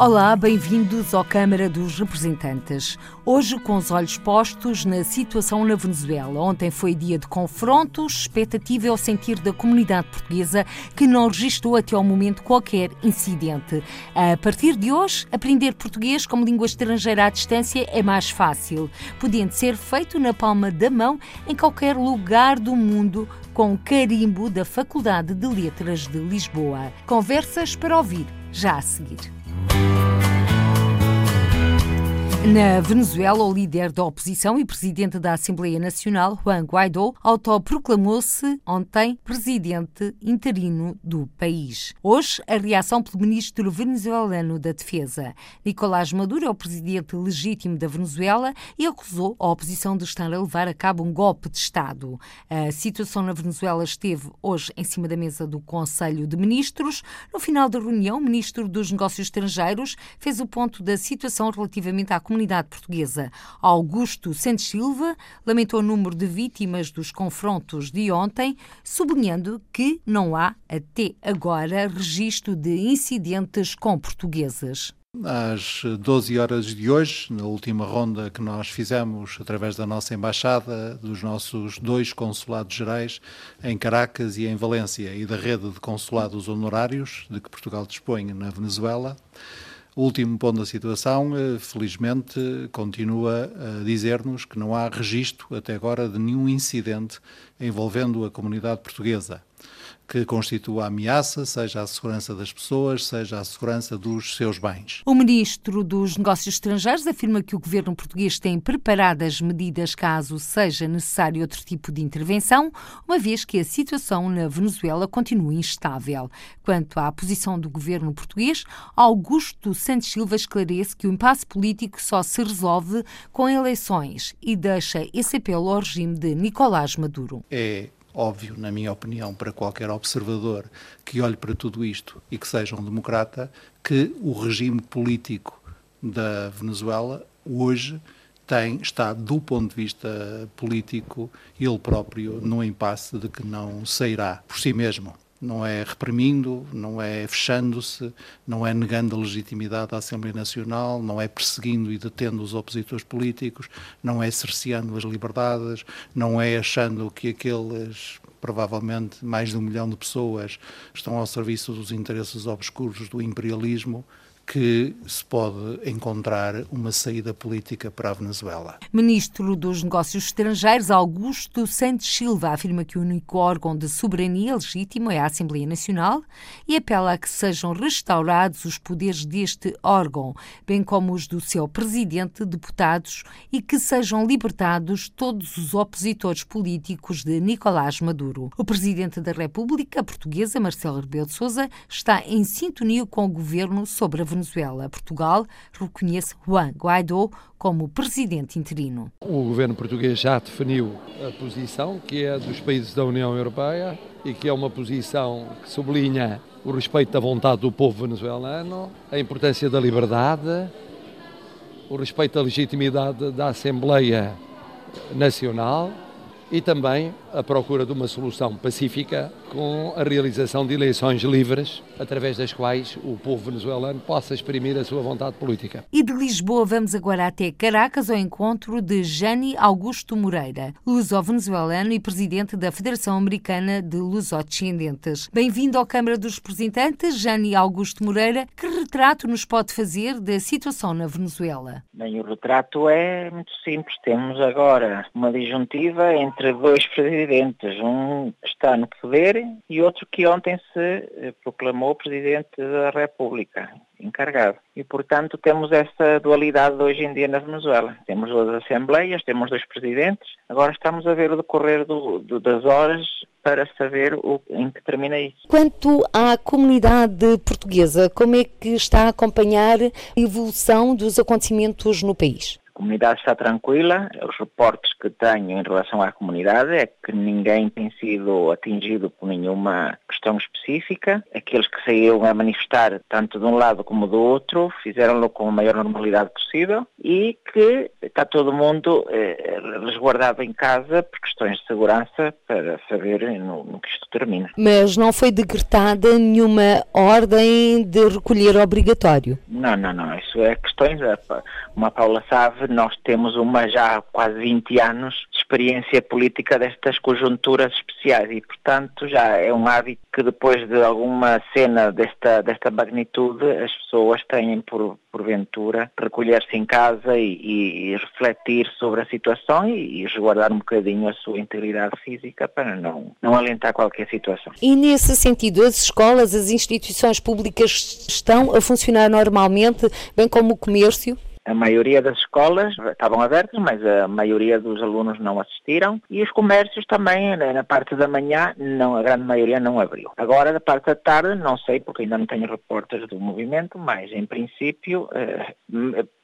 Olá, bem-vindos à Câmara dos Representantes. Hoje, com os olhos postos na situação na Venezuela. Ontem foi dia de confrontos, expectativa é o sentir da comunidade portuguesa que não registrou até ao momento qualquer incidente. A partir de hoje, aprender português como língua estrangeira à distância é mais fácil, podendo ser feito na palma da mão em qualquer lugar do mundo com carimbo da Faculdade de Letras de Lisboa. Conversas para ouvir já a seguir. Música na Venezuela, o líder da oposição e presidente da Assembleia Nacional, Juan Guaidó, autoproclamou-se ontem presidente interino do país. Hoje, a reação pelo ministro venezuelano da Defesa. Nicolás Maduro é o presidente legítimo da Venezuela e acusou a oposição de estar a levar a cabo um golpe de Estado. A situação na Venezuela esteve hoje em cima da mesa do Conselho de Ministros. No final da reunião, o ministro dos Negócios Estrangeiros fez o ponto da situação relativamente à comunidade portuguesa. Augusto Santos Silva lamentou o número de vítimas dos confrontos de ontem, sublinhando que não há, até agora, registro de incidentes com portugueses. Às 12 horas de hoje, na última ronda que nós fizemos através da nossa embaixada, dos nossos dois consulados gerais em Caracas e em Valência e da rede de consulados honorários de que Portugal dispõe na Venezuela, o último ponto da situação, eh, felizmente, continua a dizer-nos que não há registro até agora de nenhum incidente envolvendo a comunidade portuguesa que constitua ameaça, seja à segurança das pessoas, seja à segurança dos seus bens. O ministro dos Negócios Estrangeiros afirma que o governo português tem preparadas medidas caso seja necessário outro tipo de intervenção, uma vez que a situação na Venezuela continua instável. Quanto à posição do governo português, Augusto Santos Silva esclarece que o impasse político só se resolve com eleições e deixa esse apelo ao regime de Nicolás Maduro. É óbvio, na minha opinião, para qualquer observador que olhe para tudo isto e que seja um democrata, que o regime político da Venezuela hoje tem, está, do ponto de vista político, ele próprio num impasse de que não sairá por si mesmo não é reprimindo, não é fechando-se, não é negando a legitimidade da Assembleia Nacional, não é perseguindo e detendo os opositores políticos, não é cerceando as liberdades, não é achando que aqueles provavelmente mais de um milhão de pessoas estão ao serviço dos interesses obscuros do imperialismo que se pode encontrar uma saída política para a Venezuela. Ministro dos Negócios Estrangeiros, Augusto Santos Silva, afirma que o único órgão de soberania legítimo é a Assembleia Nacional e apela a que sejam restaurados os poderes deste órgão, bem como os do seu presidente, deputados e que sejam libertados todos os opositores políticos de Nicolás Maduro. O presidente da República Portuguesa, Marcelo Rebelo de Sousa, está em sintonia com o governo sobre a Venezuela Venezuela. Portugal reconhece Juan Guaidó como presidente interino. O governo português já definiu a posição, que é dos países da União Europeia e que é uma posição que sublinha o respeito da vontade do povo venezuelano, a importância da liberdade, o respeito da legitimidade da Assembleia Nacional e também a procura de uma solução pacífica com a realização de eleições livres, através das quais o povo venezuelano possa exprimir a sua vontade política. E de Lisboa vamos agora até Caracas ao encontro de Jani Augusto Moreira, luso-venezuelano e presidente da Federação Americana de Luso-Descendentes. Bem-vindo à Câmara dos Representantes, Jani Augusto Moreira. Que retrato nos pode fazer da situação na Venezuela? Bem, o retrato é muito simples. Temos agora uma disjuntiva entre dois presidentes. Um está no poder e outro que ontem se eh, proclamou Presidente da República, encarregado. E, portanto, temos essa dualidade hoje em dia na Venezuela. Temos duas assembleias, temos dois presidentes, agora estamos a ver o decorrer do, do, das horas para saber o, em que termina isso. Quanto à comunidade portuguesa, como é que está a acompanhar a evolução dos acontecimentos no país? Comunidade está tranquila. Os reportes que tenho em relação à comunidade é que ninguém tem sido atingido por nenhuma questão específica. Aqueles que saíram a manifestar, tanto de um lado como do outro, fizeram-no com a maior normalidade possível e que está todo mundo eh, resguardado em casa por questões de segurança para saber no, no que isto termina. Mas não foi decretada nenhuma ordem de recolher obrigatório? Não, não, não. Isso é questões. Como a Paula sabe, nós temos uma já quase 20 anos de experiência política destas conjunturas especiais e, portanto, já é um hábito que depois de alguma cena desta, desta magnitude as pessoas têm por, porventura recolher-se em casa e, e, refletir sobre a situação e, e resguardar um bocadinho a sua integridade física para não, não alentar qualquer situação. E nesse sentido, as escolas, as instituições públicas estão a funcionar normalmente, bem como o comércio? A maioria das escolas estavam abertas, mas a maioria dos alunos não assistiram e os comércios também, né, na parte da manhã, não, a grande maioria não abriu. Agora, da parte da tarde, não sei, porque ainda não tenho reportes do movimento, mas em princípio eh,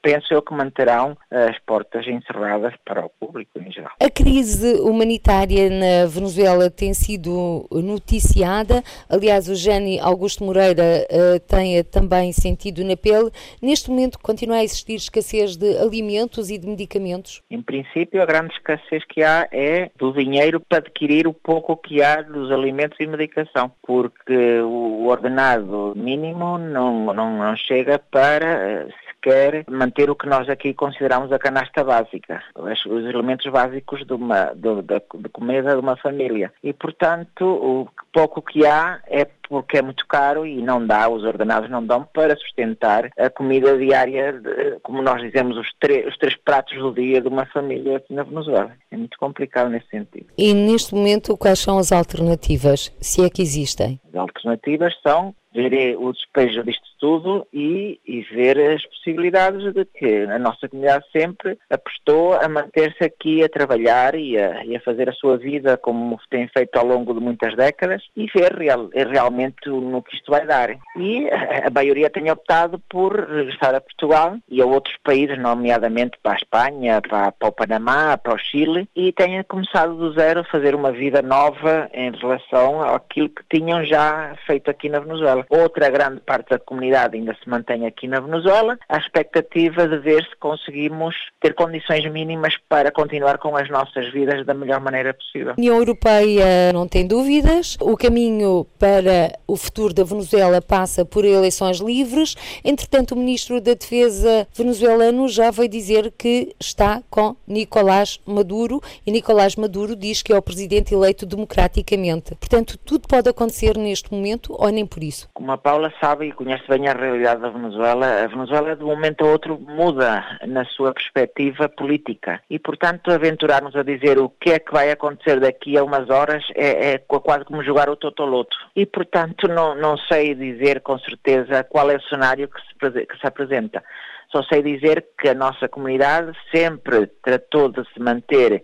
penso eu que manterão as portas encerradas para o público em geral. A crise humanitária na Venezuela tem sido noticiada. Aliás, o Jânio Augusto Moreira uh, tem também sentido na pele. Neste momento continua a existir escassez de alimentos e de medicamentos? Em princípio, a grande escassez que há é do dinheiro para adquirir o pouco que há dos alimentos e medicação, porque o ordenado mínimo não, não, não chega para eh, quer manter o que nós aqui consideramos a canasta básica, os, os elementos básicos de, uma, de, de comida de uma família. E, portanto, o pouco que há é porque é muito caro e não dá, os ordenados não dão para sustentar a comida diária, de, como nós dizemos, os, os três pratos do dia de uma família aqui na Venezuela. É muito complicado nesse sentido. E neste momento, quais são as alternativas, se é que existem? As alternativas são ver o despejo disto tudo e, e, ver as possibilidades de que a nossa comunidade sempre apostou a manter-se aqui a trabalhar e a, e a, fazer a sua vida como tem feito ao longo de muitas décadas e ver real, realmente no que isto vai dar. E a maioria tem optado por regressar a Portugal e a outros países, nomeadamente para a Espanha, para, para o Panamá, para o Chile, e têm começado do zero a fazer uma vida nova em relação àquilo que tinham já feito aqui na Venezuela. Outra grande parte da comunidade ainda se mantém aqui na Venezuela, a expectativa de ver se conseguimos ter condições mínimas para continuar com as nossas vidas da melhor maneira possível. A União Europeia não tem dúvidas, o caminho para o futuro da Venezuela passa por eleições livres. Entretanto, o ministro da Defesa venezuelano já veio dizer que está com Nicolás Maduro e Nicolás Maduro diz que é o presidente eleito democraticamente. Portanto, tudo pode acontecer neste momento ou nem por isso. Como a Paula sabe e conhece bem a realidade da Venezuela, a Venezuela de um momento a outro muda na sua perspectiva política e, portanto, aventurar-nos a dizer o que é que vai acontecer daqui a umas horas é, é quase como jogar o totoloto. E, portanto, não, não sei dizer com certeza qual é o cenário que se, que se apresenta. Só sei dizer que a nossa comunidade sempre tratou de se manter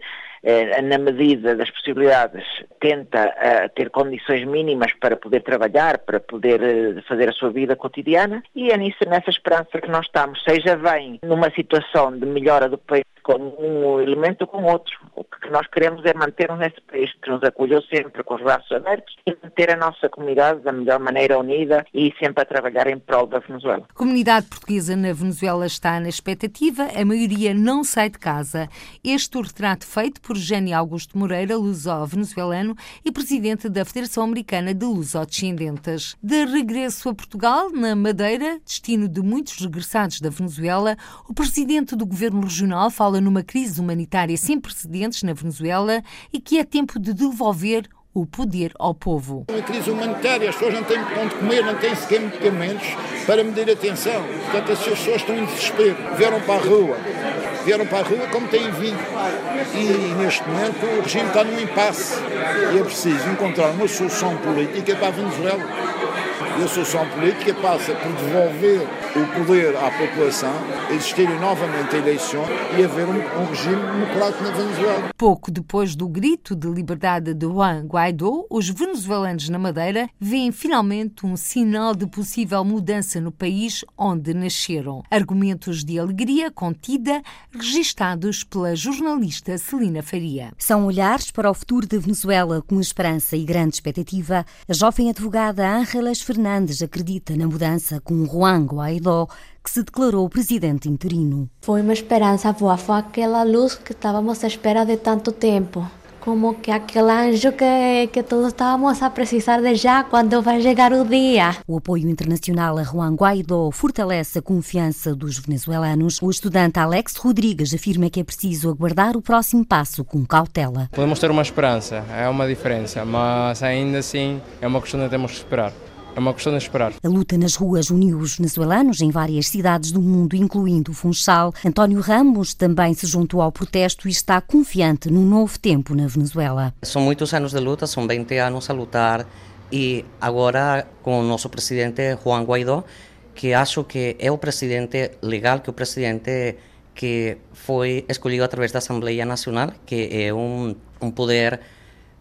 na medida das possibilidades, tenta eh, ter condições mínimas para poder trabalhar, para poder eh, fazer a sua vida cotidiana e é nisso, nessa esperança que nós estamos, seja bem numa situação de melhora do país com um elemento ou com outro. O que nós queremos é manter-nos nesse país que nos acolheu sempre com os braços abertos e manter a nossa comunidade da melhor maneira unida e sempre a trabalhar em prol da Venezuela. A comunidade portuguesa na Venezuela está na expectativa, a maioria não sai de casa. Este o retrato feito por Jânio Augusto Moreira, luso-venezuelano e presidente da Federação Americana de Luso-Descendentes. De regresso a Portugal, na Madeira, destino de muitos regressados da Venezuela, o presidente do governo regional fala numa crise humanitária sem precedentes na Venezuela e que é tempo de devolver o poder ao povo. Uma crise humanitária, as pessoas não têm onde comer, não têm sequer medicamentos para medir a tensão. Portanto, as pessoas estão em desespero. Vieram para a rua, vieram para a rua como têm vindo. E neste momento o regime está num impasse. E é preciso encontrar uma solução política para a Venezuela. E a solução política passa por devolver o poder à população, existirem novamente eleições e haver um, um regime democrático na Venezuela. Pouco depois do grito de liberdade de Juan Guaidó, os venezuelanos na Madeira veem finalmente um sinal de possível mudança no país onde nasceram. Argumentos de alegria contida registados pela jornalista Celina Faria. São olhares para o futuro da Venezuela com esperança e grande expectativa. A jovem advogada Ángelas Fernandes acredita na mudança com Juan Guaidó, que se declarou presidente interino. Foi uma esperança boa, foi aquela luz que estávamos à espera de tanto tempo. Como que aquele anjo que, que todos estávamos a precisar de já quando vai chegar o dia. O apoio internacional a Juan Guaidó fortalece a confiança dos venezuelanos. O estudante Alex Rodrigues afirma que é preciso aguardar o próximo passo com cautela. Podemos ter uma esperança, é uma diferença, mas ainda assim é uma questão de termos que esperar. É uma questão de esperar. A luta nas ruas uniu os venezuelanos em várias cidades do mundo, incluindo Funchal. António Ramos também se juntou ao protesto e está confiante num novo tempo na Venezuela. São muitos anos de luta, são 20 anos a lutar e agora com o nosso presidente Juan Guaidó, que acho que é o presidente legal, que é o presidente que foi escolhido através da Assembleia Nacional, que é um, um poder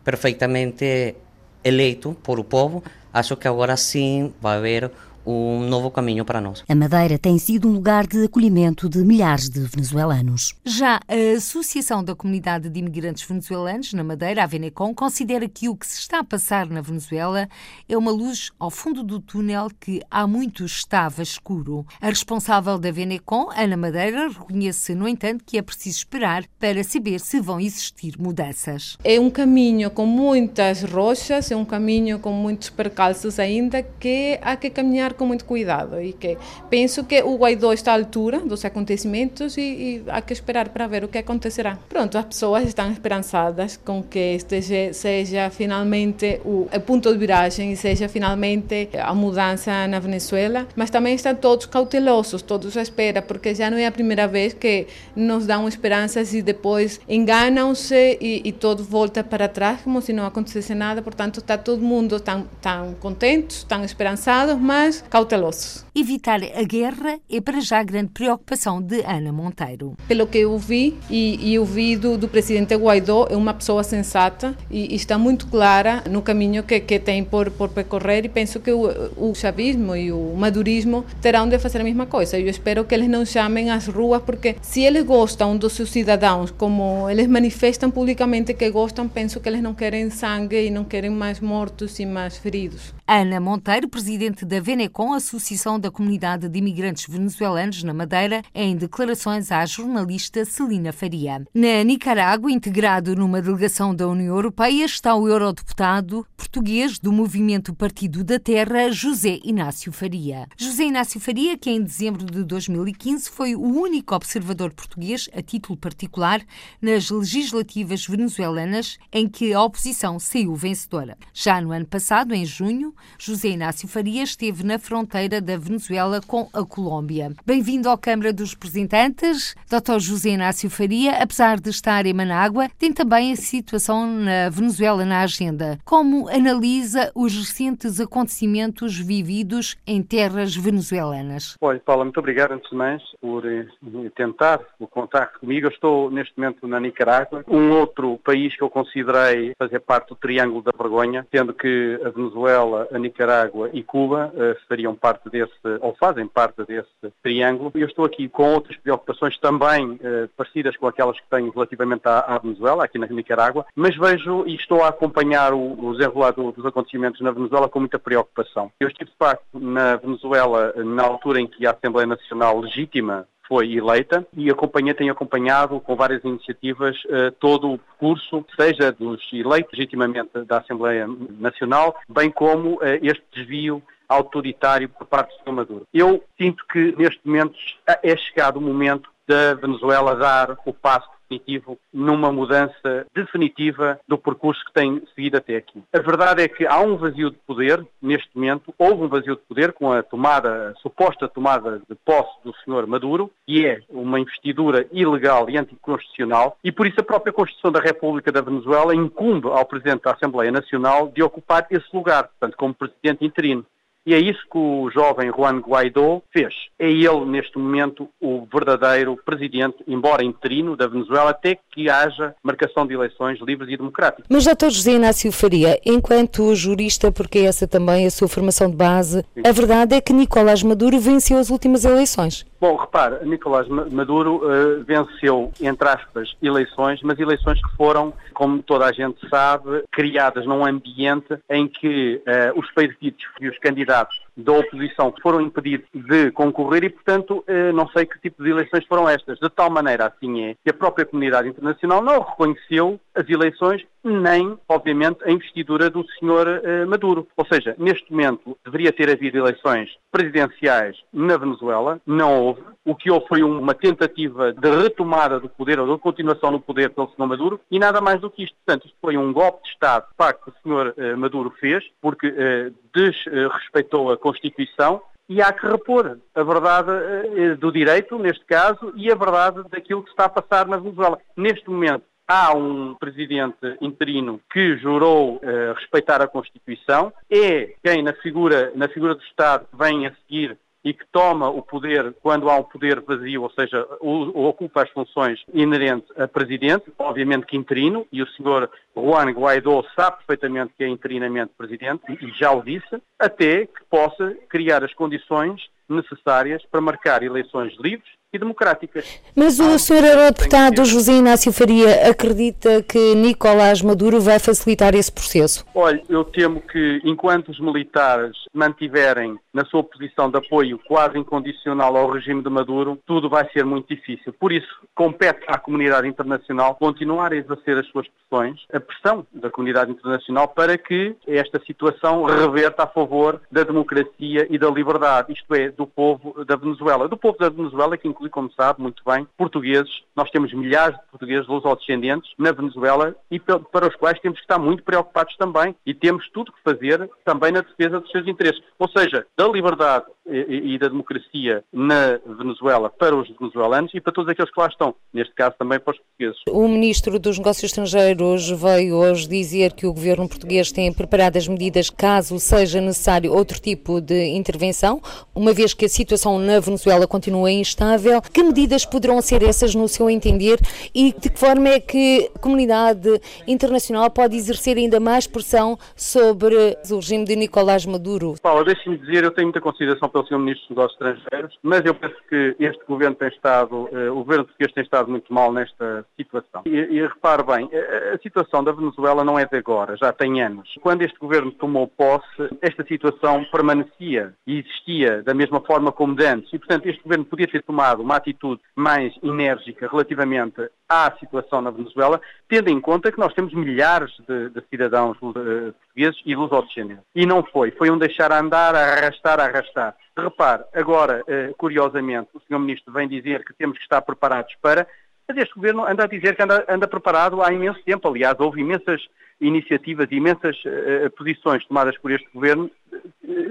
perfeitamente eleito por o povo, acho que agora sim vai haver um novo caminho para nós. A Madeira tem sido um lugar de acolhimento de milhares de venezuelanos. Já a Associação da Comunidade de Imigrantes Venezuelanos na Madeira, a Venecom, considera que o que se está a passar na Venezuela é uma luz ao fundo do túnel que há muito estava escuro. A responsável da Venecom, Ana Madeira, reconhece, no entanto, que é preciso esperar para saber se vão existir mudanças. É um caminho com muitas rochas, é um caminho com muitos percalços ainda que há que caminhar com muito cuidado e que penso que o Guaidó está à altura dos acontecimentos e, e há que esperar para ver o que acontecerá. Pronto, as pessoas estão esperançadas com que este seja finalmente o, ponto de viragem e seja finalmente a mudança na Venezuela, mas também estão todos cautelosos, todos à espera, porque já não é a primeira vez que nos dão esperanças e depois enganam-se e, e tudo volta para trás como se não acontecesse nada, portanto está todo mundo tão, tão contente, tão esperançado, mas cautelosos. Evitar a guerra é para já a grande preocupação de Ana Monteiro. Pelo que eu vi e, e ouvi do, do presidente Guaidó, é uma pessoa sensata e, e está muito clara no caminho que, que tem por, por percorrer e penso que o, o chavismo e o madurismo terão de fazer a mesma coisa. Eu espero que eles não chamem às ruas porque se eles gostam dos seus cidadãos, como eles manifestam publicamente que gostam, penso que eles não querem sangue e não querem mais mortos e mais feridos. Ana Monteiro, presidente da Venecom, Associação da Comunidade de Imigrantes Venezuelanos na Madeira, em declarações à jornalista Celina Faria. Na Nicarágua, integrado numa delegação da União Europeia, está o eurodeputado português do Movimento Partido da Terra, José Inácio Faria. José Inácio Faria, que em dezembro de 2015 foi o único observador português a título particular nas legislativas venezuelanas em que a oposição saiu vencedora. Já no ano passado, em junho, José Inácio Faria esteve na fronteira da Venezuela com a Colômbia. Bem-vindo à Câmara dos Representantes, Dr. José Inácio Faria. Apesar de estar em Manágua, tem também a situação na Venezuela na agenda. Como analisa os recentes acontecimentos vividos em terras venezuelanas? Olha, Paula, muito obrigado, antes de mais, por eh, tentar o contacto comigo. Eu estou neste momento na Nicarágua, um outro país que eu considerei fazer parte do Triângulo da Vergonha, sendo que a Venezuela, a Nicarágua e Cuba uh, fariam parte desse, ou fazem parte desse triângulo. Eu estou aqui com outras preocupações também uh, parecidas com aquelas que tenho relativamente à, Venezuela, aqui na Nicarágua, mas vejo e estou a acompanhar o, o desenrolar do, dos acontecimentos na Venezuela com muita preocupação. Eu estive de facto na Venezuela na altura em que a Assembleia Nacional legítima foi eleita e acompanhei, tenho acompanhado com várias iniciativas uh, todo o percurso, seja dos eleitos legitimamente da Assembleia Nacional, bem como uh, este desvio autoritário por parte do. Maduro. Eu sinto que neste momento é chegado o momento da Venezuela dar o passo definitivo numa mudança definitiva do percurso que tem seguido até aqui. A verdade é que há um vazio de poder neste momento, houve um vazio de poder com a tomada, a suposta tomada de posse do Sr. Maduro, e é uma investidura ilegal e anticonstitucional, e por isso a própria Constituição da República da Venezuela incumbe ao Presidente da Assembleia Nacional de ocupar esse lugar, portanto, como Presidente interino. E é isso que o jovem Juan Guaidó fez. É ele, neste momento, o verdadeiro presidente, embora interino, da Venezuela, até que haja marcação de eleições livres e democráticas. Mas, doutor José Inácio Faria, enquanto jurista, porque essa também é a sua formação de base, Sim. a verdade é que Nicolás Maduro venceu as últimas eleições. Bom, repare, Nicolás Maduro uh, venceu, entre aspas, eleições, mas eleições que foram, como toda a gente sabe, criadas num ambiente em que uh, os partidos e os candidatos up da oposição foram impedidos de concorrer e, portanto, uh, não sei que tipo de eleições foram estas. De tal maneira, assim é, que a própria comunidade internacional não reconheceu as eleições nem, obviamente, a investidura do Sr. Maduro. Ou seja, neste momento deveria ter havido eleições presidenciais na Venezuela, não houve. O que houve foi uma tentativa de retomada do poder ou de continuação no poder pelo Sr. Maduro e nada mais do que isto. Portanto, isto foi um golpe de Estado de facto, que o Sr. Eh, Maduro fez, porque eh, desrespeitou a Constituição e há que repor a verdade eh, do direito, neste caso, e a verdade daquilo que está a passar na Venezuela. Neste momento, há um presidente interino que jurou uh, respeitar a Constituição, é quem na figura, na figura do Estado vem a seguir e que toma o poder quando há um poder vazio, ou seja, o, ocupa as funções inerentes a presidente, obviamente que interino, e o senhor Juan Guaidó sabe perfeitamente que é interinamente presidente, e já o disse, até que possa criar as condições necessárias para marcar eleições livres e democráticas. Mas o Sr. Eurodeputado José Inácio Faria acredita que Nicolás Maduro vai facilitar esse processo? Olha, eu temo que enquanto os militares mantiverem na sua posição de apoio quase incondicional ao regime de Maduro, tudo vai ser muito difícil. Por isso, compete à comunidade internacional continuar a exercer as suas pressões, a pressão da comunidade internacional para que esta situação reverta a favor da democracia e da liberdade, isto é, do povo da Venezuela. Do povo da Venezuela que inclui, como sabe muito bem, portugueses. Nós temos milhares de portugueses luso-descendentes na Venezuela e para os quais temos que estar muito preocupados também e temos tudo que fazer também na defesa dos seus interesses. Ou seja, da liberdade e, e da democracia na Venezuela para os venezuelanos e para todos aqueles que lá estão, neste caso também para os portugueses. O Ministro dos Negócios Estrangeiros veio hoje dizer que o governo português tem preparado as medidas caso seja necessário outro tipo de intervenção, uma vez que a situação na Venezuela continua instável. Que medidas poderão ser essas, no seu entender, e de que forma é que a comunidade internacional pode exercer ainda mais pressão sobre o regime de Nicolás Maduro? Paula, deixe-me dizer, eu tenho muita consideração pelo Sr. Ministro dos Negócios Estrangeiros, mas eu penso que este governo tem estado, eh, o governo português tem estado muito mal nesta situação. E, e repare bem, a, a situação da Venezuela não é de agora, já tem anos. Quando este governo tomou posse, esta situação permanecia e existia da mesma forma como de antes. E, portanto, este governo podia ter tomado uma atitude mais enérgica relativamente à situação na Venezuela, tendo em conta que nós temos milhares de, de cidadãos uh, portugueses e luso-descendentes. E não foi. Foi um deixar andar, arrastar, arrastar. Repare, agora, uh, curiosamente, o Sr. Ministro vem dizer que temos que estar preparados para, mas este Governo anda a dizer que anda, anda preparado há imenso tempo. Aliás, houve imensas iniciativas, imensas uh, posições tomadas por este Governo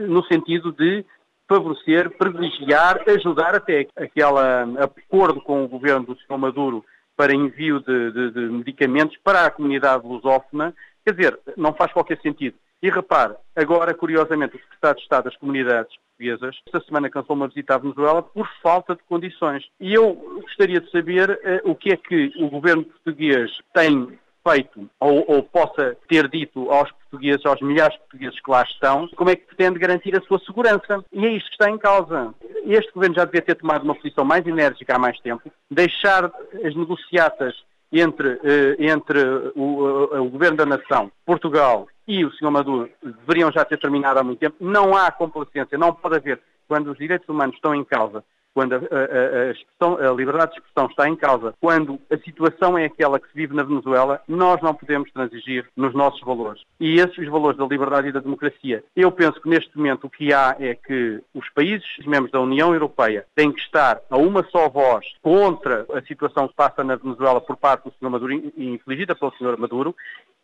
no sentido de favorecer, privilegiar, ajudar até aquele acordo com o governo do Sr. Maduro para envio de, de, de, medicamentos para a comunidade lusófona, quer dizer, não faz qualquer sentido. E repare, agora, curiosamente, o Secretário de Estado das Comunidades Portuguesas, esta semana cansou uma visita à Venezuela por falta de condições. E eu gostaria de saber eh, o que é que o governo português tem feito ou, ou, possa ter dito aos portugueses, aos milhares de portugueses que lá estão, como é que pretende garantir a sua segurança. E é isto que está em causa. Este governo já devia ter tomado uma posição mais enérgica há mais tempo, deixar as negociatas entre, eh, entre o, o, governo da nação, Portugal e o Sr. Maduro deveriam já ter terminado há muito tempo. Não há complacência, não pode haver, quando os direitos humanos estão em causa, quando a, a, a, a, liberdade de expressão está em causa, quando a situação é aquela que se vive na Venezuela, nós não podemos transigir nos nossos valores. E esses os valores da liberdade e da democracia. Eu penso que neste momento o que há é que os países membros da União Europeia têm que estar a uma só voz contra a situação que passa na Venezuela por parte do Sr. Maduro, infligida pelo Sr. Maduro,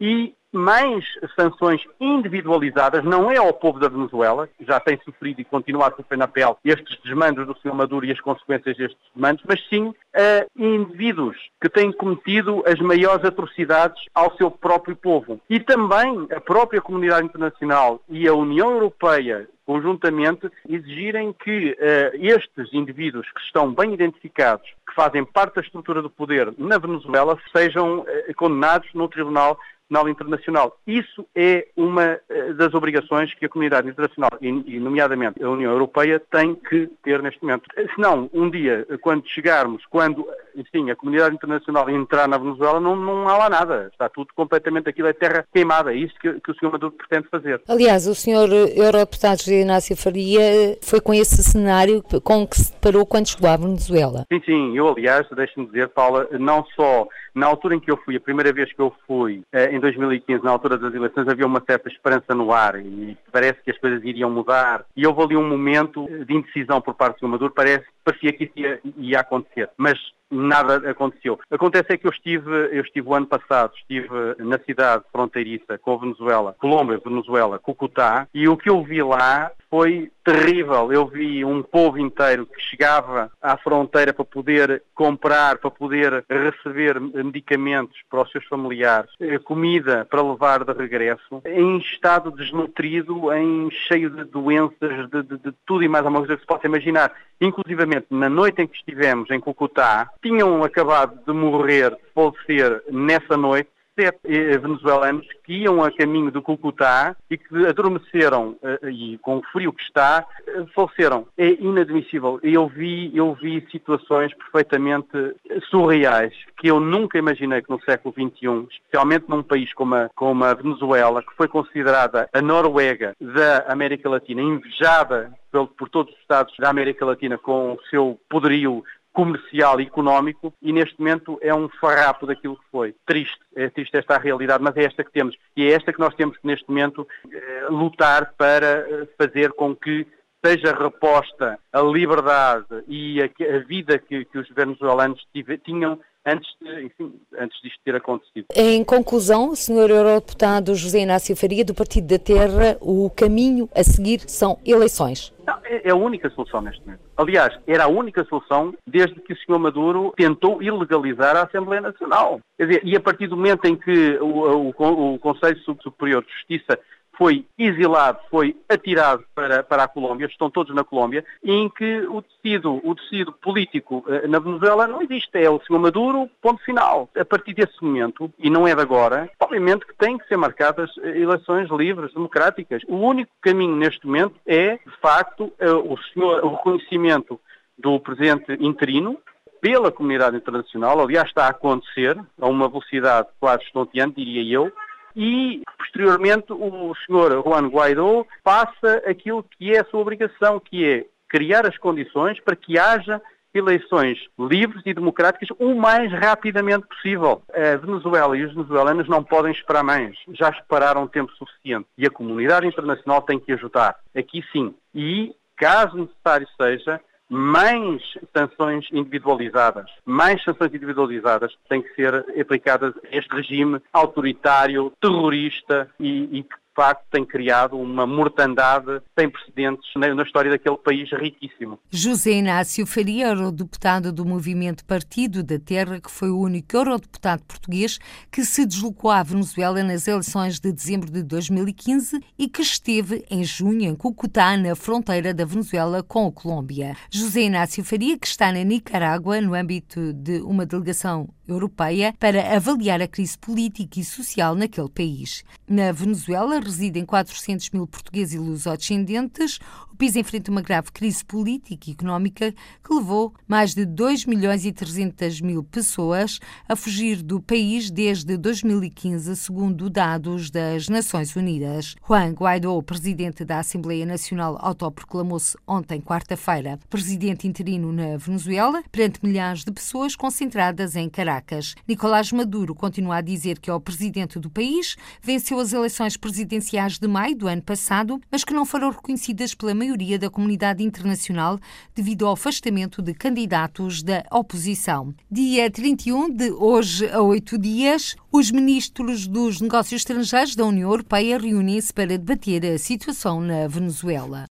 e mais sanções individualizadas, não é ao povo da Venezuela, que já tem sofrido e continua a sofrer na pele estes desmandos do Sr. Maduro e as consequências destes desmandos, mas sim a indivíduos que têm cometido as maiores atrocidades ao seu próprio povo. E também a própria comunidade internacional e a União Europeia conjuntamente exigirem que uh, estes indivíduos que estão bem identificados, que fazem parte da estrutura do poder na Venezuela, sejam uh, condenados no Tribunal Penal Internacional. Isso é uma eh, das obrigações que a comunidade internacional, e nomeadamente a União Europeia, tem que ter neste momento. Senão, um dia, quando chegarmos, quando enfim, a comunidade internacional entrar na Venezuela, não, não há lá nada. Está tudo completamente, aquilo é terra queimada. É isso que, que o Sr. Maduro pretende fazer. Aliás, o Sr. Eurodeputado José Inácio Faria foi com esse cenário com que se deparou quando chegou à Venezuela. Sim, sim. Eu, aliás, deixe-me dizer, Paula, não só na altura em que eu fui, a primeira vez que eu fui, eh, em 2015, na altura das eleições, havia uma certa esperança no ar e parece que as coisas iriam mudar. E houve ali um momento de indecisão por parte do Maduro, parece, parecia que isso ia, ia acontecer. Mas nada aconteceu. Acontece é que eu estive, eu estive o ano passado, estive na cidade fronteiriça com a Venezuela, Colômbia, Venezuela, Cucutá, e o que eu vi lá foi terrível. Eu vi um povo inteiro que chegava à fronteira para poder comprar, para poder receber medicamentos para os seus familiares, eh, comida para levar de regresso, em estado desnutrido, em cheio de doenças, de, de, de tudo e mais alguma coisa que se possa imaginar. Inclusivamente, na noite em que estivemos em Cucutá, tinham acabado de morrer, de falecer nessa noite, sete eh, venezuelanos que iam a caminho do Cucutá e que adormeceram eh, e com o frio que está, eh, faleceram. É inadmissível. Eu vi, eu vi situações perfeitamente surreais que eu nunca imaginei que no século XXI, especialmente num país como a, como a Venezuela, que foi considerada a Noruega da América Latina, invejada por todos os Estados da América Latina com o seu poderio comercial e económico e neste momento é um farrapo daquilo que foi. Triste, é triste esta realidade, mas é esta que temos e é esta que nós temos que neste momento eh, lutar para eh, fazer com que seja reposta a liberdade e a, vida que, que os venezuelanos tinham antes, de, enfim, antes disto ter acontecido. Em conclusão, Sr. Eurodeputado José Inácio Faria, do Partido da Terra, o caminho a seguir são eleições. Não, é, é a única solução neste momento. Aliás, era a única solução desde que o Sr. Maduro tentou ilegalizar a Assembleia Nacional. Quer dizer, e a partir do momento em que o, o, o Conselho Superior de Justiça foi exilado, foi atirado para, para a Colômbia, estão todos na Colômbia, em que o tecido, o tecido político eh, na Venezuela não existe, é o Sr. Maduro, ponto final. A partir desse momento, e não é de agora, obviamente que têm que ser marcadas eh, eleições livres, democráticas. O único caminho neste momento é, de facto, eh, o, senhor, o reconhecimento do presidente interino, pela comunidade internacional, aliás está a acontecer a uma velocidade quase estonteante, diria eu, e, posteriormente, o senhor Juan Guaidó passa aquilo que é a sua obrigação, que é criar as condições para que haja eleições livres e democráticas o mais rapidamente possível. A Venezuela e os venezuelanos não podem esperar mais. Já esperaram tempo suficiente. E a comunidade internacional tem que ajudar. Aqui sim. E, caso necessário seja, mais sanções individualizadas, mais sanções individualizadas têm que ser aplicadas a este regime autoritário, terrorista e, e que facto tem criado uma mortandade sem precedentes na, história daquele país riquíssimo. José Inácio Faria, eurodeputado do Movimento Partido da Terra, que foi o único eurodeputado português que se deslocou à Venezuela nas eleições de dezembro de 2015 e que esteve em junho em Cucutá, na fronteira da Venezuela com a Colômbia. José Inácio Faria, que está na Nicarágua, no âmbito de uma delegação europeia, para avaliar a crise política e social naquele país. Na Venezuela, residem 400 mil portugueses e lusodescendentes. O país enfrenta uma grave crise política e económica que levou mais de 2 milhões e 300 mil pessoas a fugir do país desde 2015, segundo dados das Nações Unidas. Juan Guaidó, presidente da Assembleia Nacional, autoproclamou-se ontem, quarta-feira, presidente interino na Venezuela, perante milhares de pessoas concentradas em Caracas. Nicolás Maduro continua a dizer que é o presidente do país, venceu as eleições presidenciais de maio do ano passado, mas que não foram reconhecidas pela maioria da comunidade internacional devido ao afastamento de candidatos da oposição. Dia 31 de hoje a oito dias, os ministros dos negócios estrangeiros da União Europeia reúnem-se para debater a situação na Venezuela.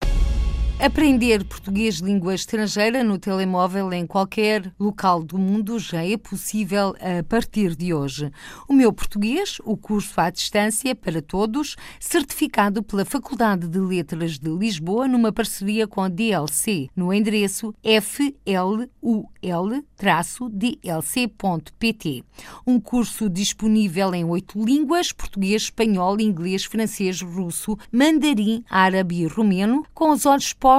Aprender português língua estrangeira no telemóvel em qualquer local do mundo já é possível a partir de hoje. O meu português, o curso à distância para todos, certificado pela Faculdade de Letras de Lisboa numa parceria com a DLC, no endereço flul-dlc.pt. Um curso disponível em oito línguas: português, espanhol, inglês, francês, russo, mandarim, árabe e romeno, com os olhos postos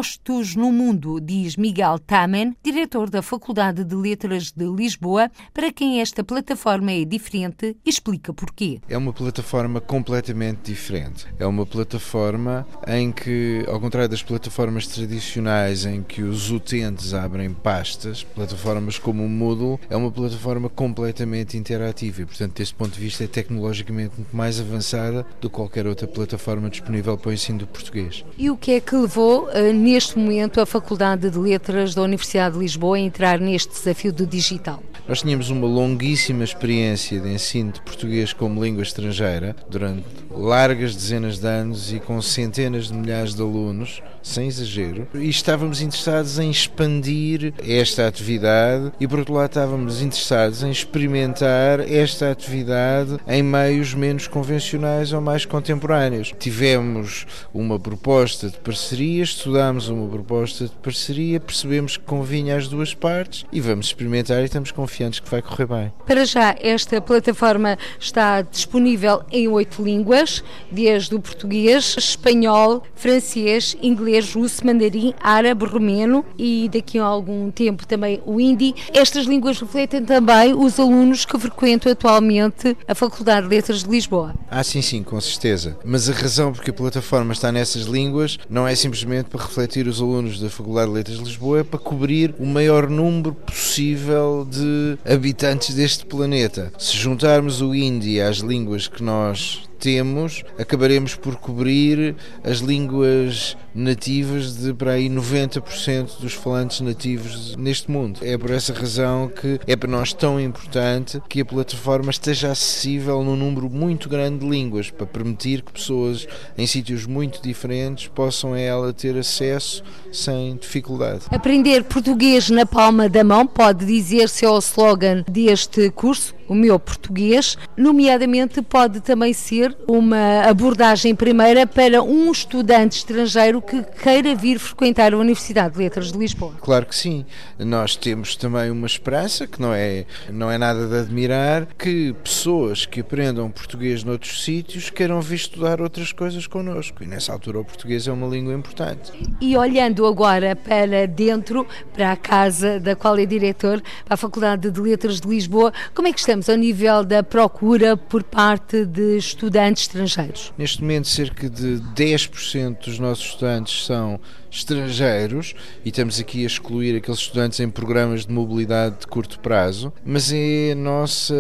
no mundo, diz Miguel Tamen, diretor da Faculdade de Letras de Lisboa, para quem esta plataforma é diferente, explica porquê. É uma plataforma completamente diferente. É uma plataforma em que, ao contrário das plataformas tradicionais em que os utentes abrem pastas, plataformas como o Moodle, é uma plataforma completamente interativa e, portanto, deste ponto de vista, é tecnologicamente muito mais avançada do que qualquer outra plataforma disponível para o ensino do português. E o que é que levou uh, neste momento a Faculdade de Letras da Universidade de Lisboa a entrar neste desafio do digital? Nós tínhamos uma longuíssima experiência de ensino de português como língua estrangeira durante largas dezenas de anos e com centenas de milhares de alunos, sem exagero, e estávamos interessados em expandir esta atividade e, por outro lado, estávamos interessados em experimentar esta atividade em meios menos convencionais ou mais contemporâneos. Tivemos uma proposta de parceria, estudámos uma proposta de parceria, percebemos que convinha às duas partes e vamos experimentar e estamos confiantes que vai correr bem. Para já, esta plataforma está disponível em oito línguas, desde o português, espanhol, francês, inglês, russo, mandarim, árabe, romeno e daqui a algum tempo também o hindi. Estas línguas refletem também os alunos que frequentam atualmente a Faculdade de Letras de Lisboa. Ah, sim, sim, com certeza. Mas a razão porque a plataforma está nessas línguas não é simplesmente para refletir os alunos da Faculdade de Letras de Lisboa, é para cobrir o maior número possível de habitantes deste planeta. Se juntarmos o hindi às línguas que nós temos, acabaremos por cobrir as línguas nativas de para aí 90% dos falantes nativos neste mundo. É por essa razão que é para nós tão importante que a plataforma esteja acessível num número muito grande de línguas, para permitir que pessoas em sítios muito diferentes possam a ela ter acesso sem dificuldade. Aprender português na palma da mão pode dizer-se ao slogan deste curso o meu português, nomeadamente pode também ser uma abordagem primeira para um estudante estrangeiro que queira vir frequentar a Universidade de Letras de Lisboa. Claro que sim. Nós temos também uma esperança, que não é, não é nada de admirar, que pessoas que aprendam português noutros sítios queiram vir estudar outras coisas connosco. E nessa altura o português é uma língua importante. E olhando agora para dentro, para a casa da qual é diretor, para a Faculdade de Letras de Lisboa, como é que está estamos ao nível da procura por parte de estudantes estrangeiros? Neste momento, cerca de 10% dos nossos estudantes são estrangeiros e estamos aqui a excluir aqueles estudantes em programas de mobilidade de curto prazo, mas é nossa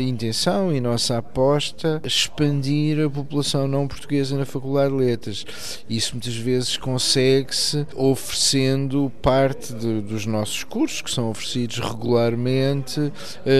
intenção e nossa aposta expandir a população não portuguesa na Faculdade de Letras. Isso muitas vezes consegue-se oferecendo parte de, dos nossos cursos, que são oferecidos regularmente uh,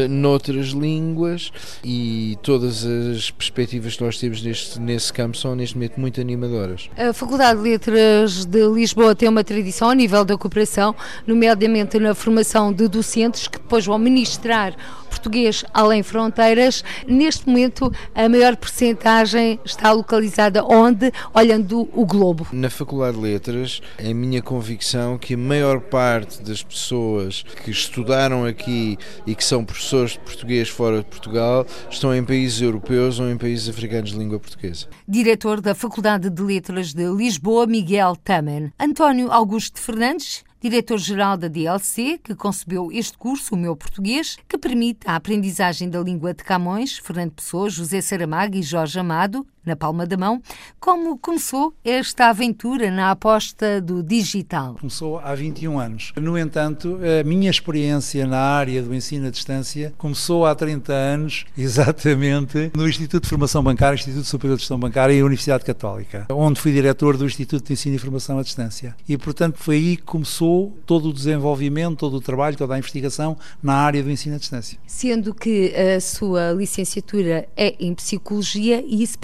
noutras línguas e todas as perspectivas que nós temos neste, nesse campo são neste momento muito animadoras. A Faculdade de Letras de Lisboa tem uma tradição a nível da cooperação, nomeadamente na formação de docentes que depois vão ministrar português além fronteiras. Neste momento, a maior percentagem está localizada onde? Olhando o globo. Na Faculdade de Letras, é minha convicção que a maior parte das pessoas que estudaram aqui e que são professores de português fora de Portugal estão em países europeus ou em países africanos de língua portuguesa. Diretor da Faculdade de Letras de Lisboa, Miguel Tamen. António Augusto Fernandes diretor-geral da DLC, que concebeu este curso, o meu português, que permite a aprendizagem da língua de Camões, Fernando Pessoa, José Saramago e Jorge Amado, na palma da mão. Como começou esta aventura na aposta do digital? Começou há 21 anos. No entanto, a minha experiência na área do ensino à distância começou há 30 anos, exatamente, no Instituto de Formação Bancária, Instituto Superior de Gestão Bancária e a Universidade Católica, onde fui diretor do Instituto de Ensino e Formação à Distância. E, portanto, foi aí que começou todo o desenvolvimento, todo o trabalho, toda a investigação na área do ensino à distância. Sendo que a sua licenciatura é em Psicologia e isso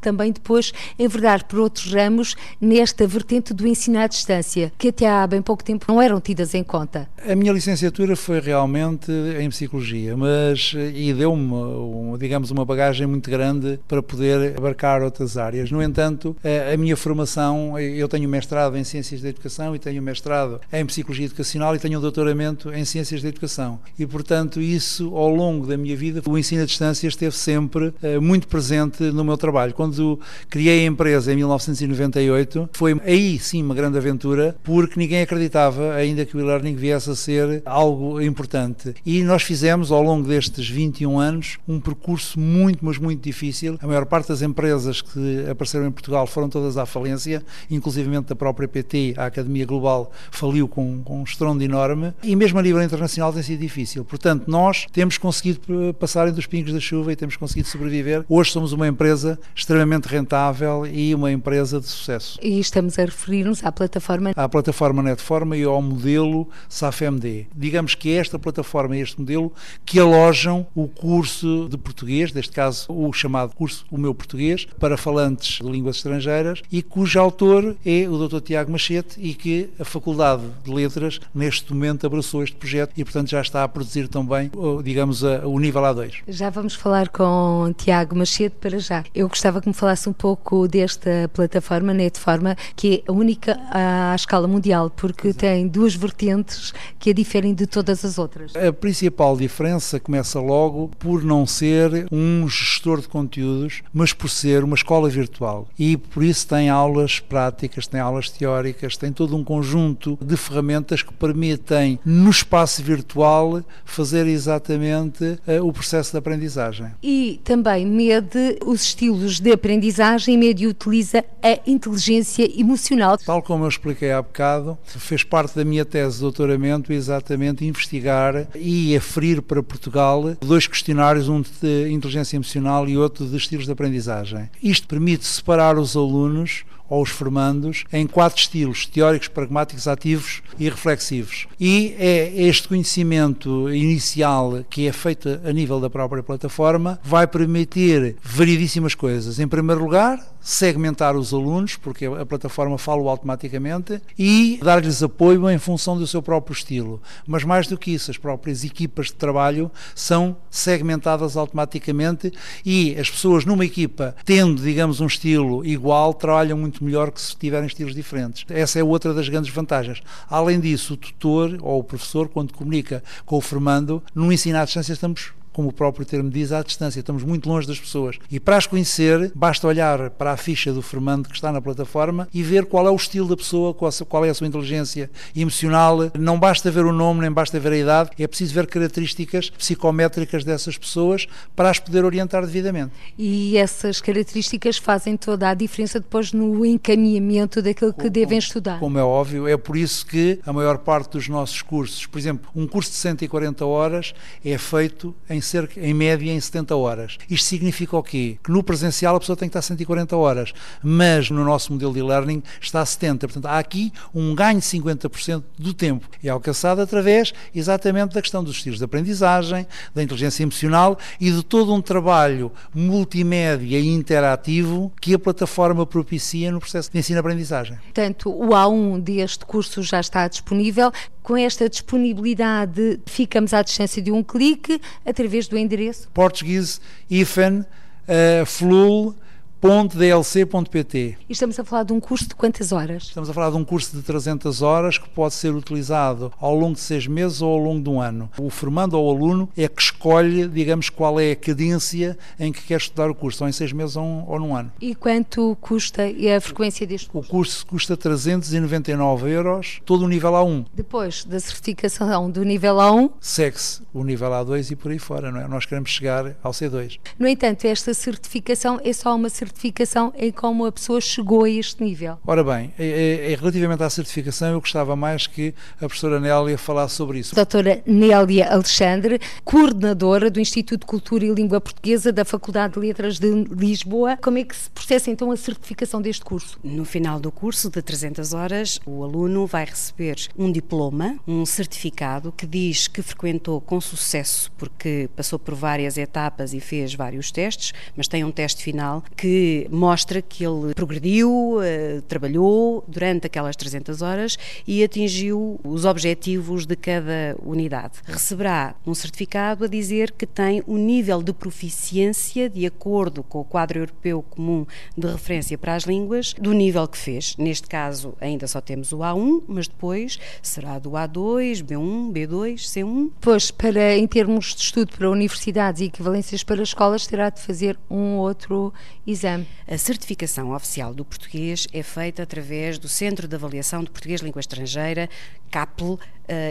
também depois enverdar por outros ramos nesta vertente do ensino à distância, que até há bem pouco tempo não eram tidas em conta. A minha licenciatura foi realmente em Psicologia, mas e deu-me, digamos, uma bagagem muito grande para poder abarcar outras áreas. No entanto, a, a minha formação, eu tenho mestrado em Ciências da Educação e tenho mestrado em Psicologia Educacional e tenho um doutoramento em Ciências da Educação. E, portanto, isso ao longo da minha vida, o ensino à distância esteve sempre uh, muito presente no meu trabalho. Quando criei a empresa em 1998, foi aí sim uma grande aventura, porque ninguém acreditava ainda que o e-learning viesse a ser algo importante. E nós fizemos ao longo destes 21 anos um percurso muito, mas muito difícil. A maior parte das empresas que apareceram em Portugal foram todas à falência, inclusivamente da própria PT, a Academia Global faliu com, com um estrondo enorme e mesmo a nível internacional tem sido difícil. Portanto, nós temos conseguido passar dos pingos da chuva e temos conseguido sobreviver. Hoje somos uma empresa extremamente rentável e uma empresa de sucesso. E estamos a referir-nos à plataforma? À plataforma Netforma e ao modelo SAFMD. Digamos que é esta plataforma e este modelo que alojam o curso de português, neste caso o chamado curso O Meu Português, para falantes de línguas estrangeiras e cujo autor é o Dr. Tiago Machete e que a Faculdade de Letras neste momento abraçou este projeto e portanto já está a produzir também, digamos, o nível A2. Já vamos falar com Tiago Machete para já. Eu gostava que me falasse um pouco desta plataforma Netforma, que é a única à escala mundial, porque Exato. tem duas vertentes que a diferem de todas as outras. A principal diferença começa logo por não ser um gestor de conteúdos, mas por ser uma escola virtual. E por isso tem aulas práticas, tem aulas teóricas, tem todo um conjunto de ferramentas que permitem, no espaço virtual, fazer exatamente uh, o processo de aprendizagem. E também mede os estilos de aprendizagem, e utiliza a inteligência emocional. Tal como eu expliquei há bocado, fez parte da minha tese de doutoramento exatamente investigar e aferir para Portugal dois questionários, um de inteligência emocional e outro de estilos de aprendizagem. Isto permite separar os alunos ou os formandos em quatro estilos: teóricos, pragmáticos, ativos e reflexivos. E é este conhecimento inicial que é feito a nível da própria plataforma vai permitir variedíssimas coisas. Em primeiro lugar, segmentar os alunos, porque a plataforma fala automaticamente, e dar-lhes apoio em função do seu próprio estilo. Mas mais do que isso, as próprias equipas de trabalho são segmentadas automaticamente e as pessoas numa equipa, tendo, digamos, um estilo igual, trabalham muito melhor que se tiverem estilos diferentes. Essa é outra das grandes vantagens. Além disso, o tutor ou o professor, quando comunica com o formando, no ensino à distância estamos como o próprio termo diz, à distância. Estamos muito longe das pessoas. E para as conhecer, basta olhar para a ficha do formando que está na plataforma e ver qual é o estilo da pessoa, qual é a sua inteligência emocional. Não basta ver o nome, nem basta ver a idade, é preciso ver características psicométricas dessas pessoas para as poder orientar devidamente. E essas características fazem toda a diferença depois no encaminhamento daquilo que como, devem estudar. Como é óbvio, é por isso que a maior parte dos nossos cursos, por exemplo, um curso de 140 horas é feito em em, cerca, em média em 70 horas. Isto significa o quê? Que no presencial a pessoa tem que estar 140 horas, mas no nosso modelo de e-learning está a 70. Portanto, há aqui um ganho de 50% do tempo. É alcançado através exatamente da questão dos estilos de aprendizagem, da inteligência emocional e de todo um trabalho multimédia e interativo que a plataforma propicia no processo de ensino-aprendizagem. Portanto, o A1 deste curso já está disponível com esta disponibilidade, ficamos à distância de um clique através do endereço. Portuguese ifan uh, flul www.dlc.pt. E estamos a falar de um curso de quantas horas? Estamos a falar de um curso de 300 horas que pode ser utilizado ao longo de seis meses ou ao longo de um ano. O formando ou aluno é que escolhe, digamos, qual é a cadência em que quer estudar o curso, ou em seis meses ou, um, ou num ano. E quanto custa e a frequência deste curso? O curso custa 399 euros, todo o nível A1. Depois da certificação do nível A1? Segue-se o nível A2 e por aí fora, não é? Nós queremos chegar ao C2. No entanto, esta certificação é só uma certificação certificação em como a pessoa chegou a este nível. Ora bem, é, é, relativamente à certificação, eu gostava mais que a professora Nélia falasse sobre isso. Doutora Nélia Alexandre, coordenadora do Instituto de Cultura e Língua Portuguesa da Faculdade de Letras de Lisboa. Como é que se processa então a certificação deste curso? No final do curso de 300 horas, o aluno vai receber um diploma, um certificado que diz que frequentou com sucesso, porque passou por várias etapas e fez vários testes, mas tem um teste final que mostra que ele progrediu, eh, trabalhou durante aquelas 300 horas e atingiu os objetivos de cada unidade. Receberá um certificado a dizer que tem o um nível de proficiência de acordo com o quadro europeu comum de referência para as línguas do nível que fez. Neste caso, ainda só temos o A1, mas depois será do A2, B1, B2, C1. Pois, para, em termos de estudo para universidades e equivalências para escolas, terá de fazer um outro exame. A certificação oficial do português é feita através do Centro de Avaliação de Português Língua Estrangeira, CAPL,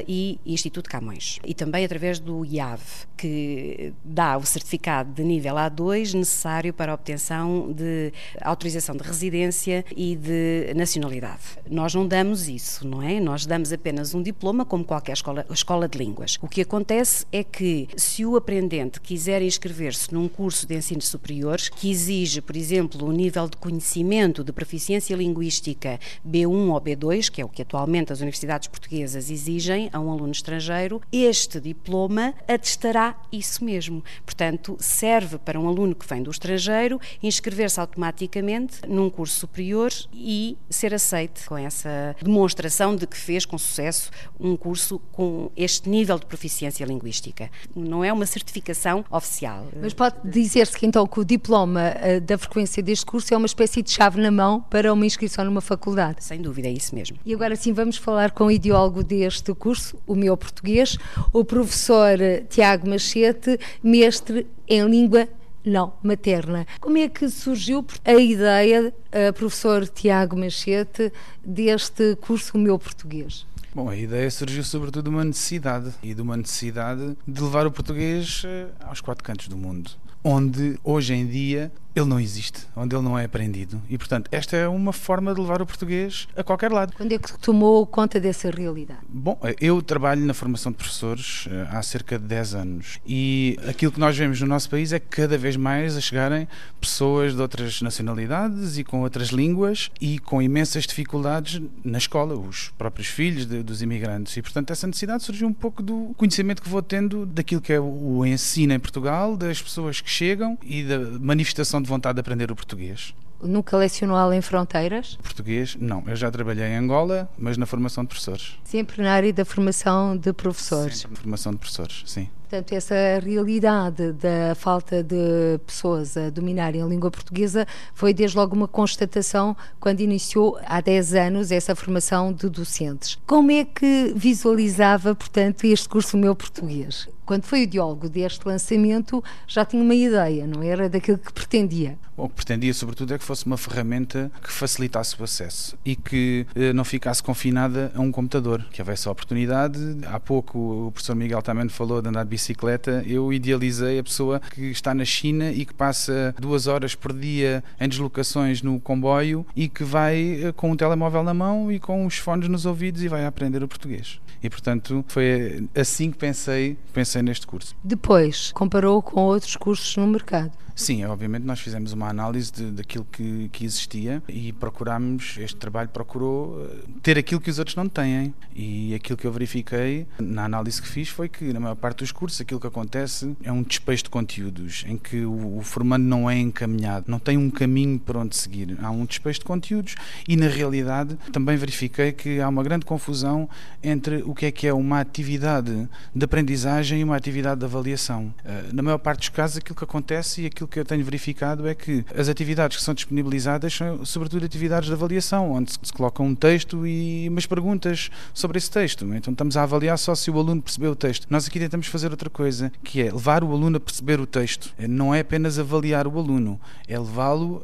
e Instituto Camões. E também através do IAV, que dá o certificado de nível A2 necessário para a obtenção de autorização de residência e de nacionalidade. Nós não damos isso, não é? Nós damos apenas um diploma, como qualquer escola, escola de línguas. O que acontece é que, se o aprendente quiser inscrever-se num curso de ensino superior que exige, por exemplo, um nível de conhecimento de proficiência linguística B1 ou B2, que é o que atualmente as universidades portuguesas exigem, origem a um aluno estrangeiro, este diploma atestará isso mesmo. Portanto, serve para um aluno que vem do estrangeiro inscrever-se automaticamente num curso superior e ser aceite com essa demonstração de que fez com sucesso um curso com este nível de proficiência linguística. Não é uma certificação oficial. Mas pode dizer-se que então que o diploma eh, da frequência deste curso é uma espécie de chave na mão para uma inscrição numa faculdade? Sem dúvida, é isso mesmo. E agora sim vamos falar com o ideólogo deste curso, o meu português, o professor Tiago Machete, mestre em língua não materna. Como é que surgiu a ideia, uh, professor Tiago Machete, deste curso O Meu Português? Bom, a ideia surgiu sobretudo de uma necessidade e de uma necessidade de levar o português eh, aos quatro cantos do mundo, onde hoje em dia ele não existe, onde ele não é aprendido. E, portanto, esta é uma forma de levar o português a qualquer lado. Quando é que tomou conta dessa realidade? Bom, eu trabalho na formação de professores eh, há cerca de 10 anos e aquilo que nós vemos no nosso país é cada vez mais a chegarem pessoas de outras nacionalidades e com outras línguas e com imensas dificuldades na escola, os próprios filhos de, dos imigrantes. E, portanto, essa necessidade surgiu um pouco do conhecimento que vou tendo daquilo que é o ensino em Portugal, das pessoas que chegam e da manifestação de vontade de aprender o português. Nunca lecionou além fronteiras? Português, não. Eu já trabalhei em Angola, mas na formação de professores. Sempre na área da formação de professores? Sempre formação de professores, sim. Portanto, essa realidade da falta de pessoas a dominarem a língua portuguesa foi desde logo uma constatação quando iniciou há 10 anos essa formação de docentes. Como é que visualizava, portanto, este curso Meu Português? Quando foi o ideólogo deste lançamento, já tinha uma ideia, não era daquilo que pretendia? Bom, o que pretendia, sobretudo, é que fosse uma ferramenta que facilitasse o acesso e que eh, não ficasse confinada a um computador, que houvesse a oportunidade. Há pouco o professor Miguel também falou de andar de bicicleta. Eu idealizei a pessoa que está na China e que passa duas horas por dia em deslocações no comboio e que vai eh, com um telemóvel na mão e com os fones nos ouvidos e vai aprender o português. E, portanto, foi assim que pensei, pensei neste curso. Depois, comparou com outros cursos no mercado? Sim, obviamente nós fizemos uma análise de, daquilo que, que existia e procurámos, este trabalho procurou eh, ter aquilo que os outros não têm. E aquilo que eu verifiquei na análise que fiz foi que, na maior parte dos cursos, aquilo que acontece é um despejo de conteúdos, em que o, o formando não é encaminhado, não tem um caminho para onde seguir. Há um despejo de conteúdos e, na realidade, também verifiquei que há uma grande confusão entre o que é que é uma atividade de aprendizagem e uma atividade de avaliação. Eh, na maior parte dos casos, aquilo que acontece e aquilo que eu tenho verificado é que as atividades que são disponibilizadas são, sobretudo, atividades de avaliação, onde se coloca um texto e umas perguntas sobre esse texto. Então, estamos a avaliar só se o aluno percebeu o texto. Nós aqui tentamos fazer outra coisa, que é levar o aluno a perceber o texto. Não é apenas avaliar o aluno, é levá-lo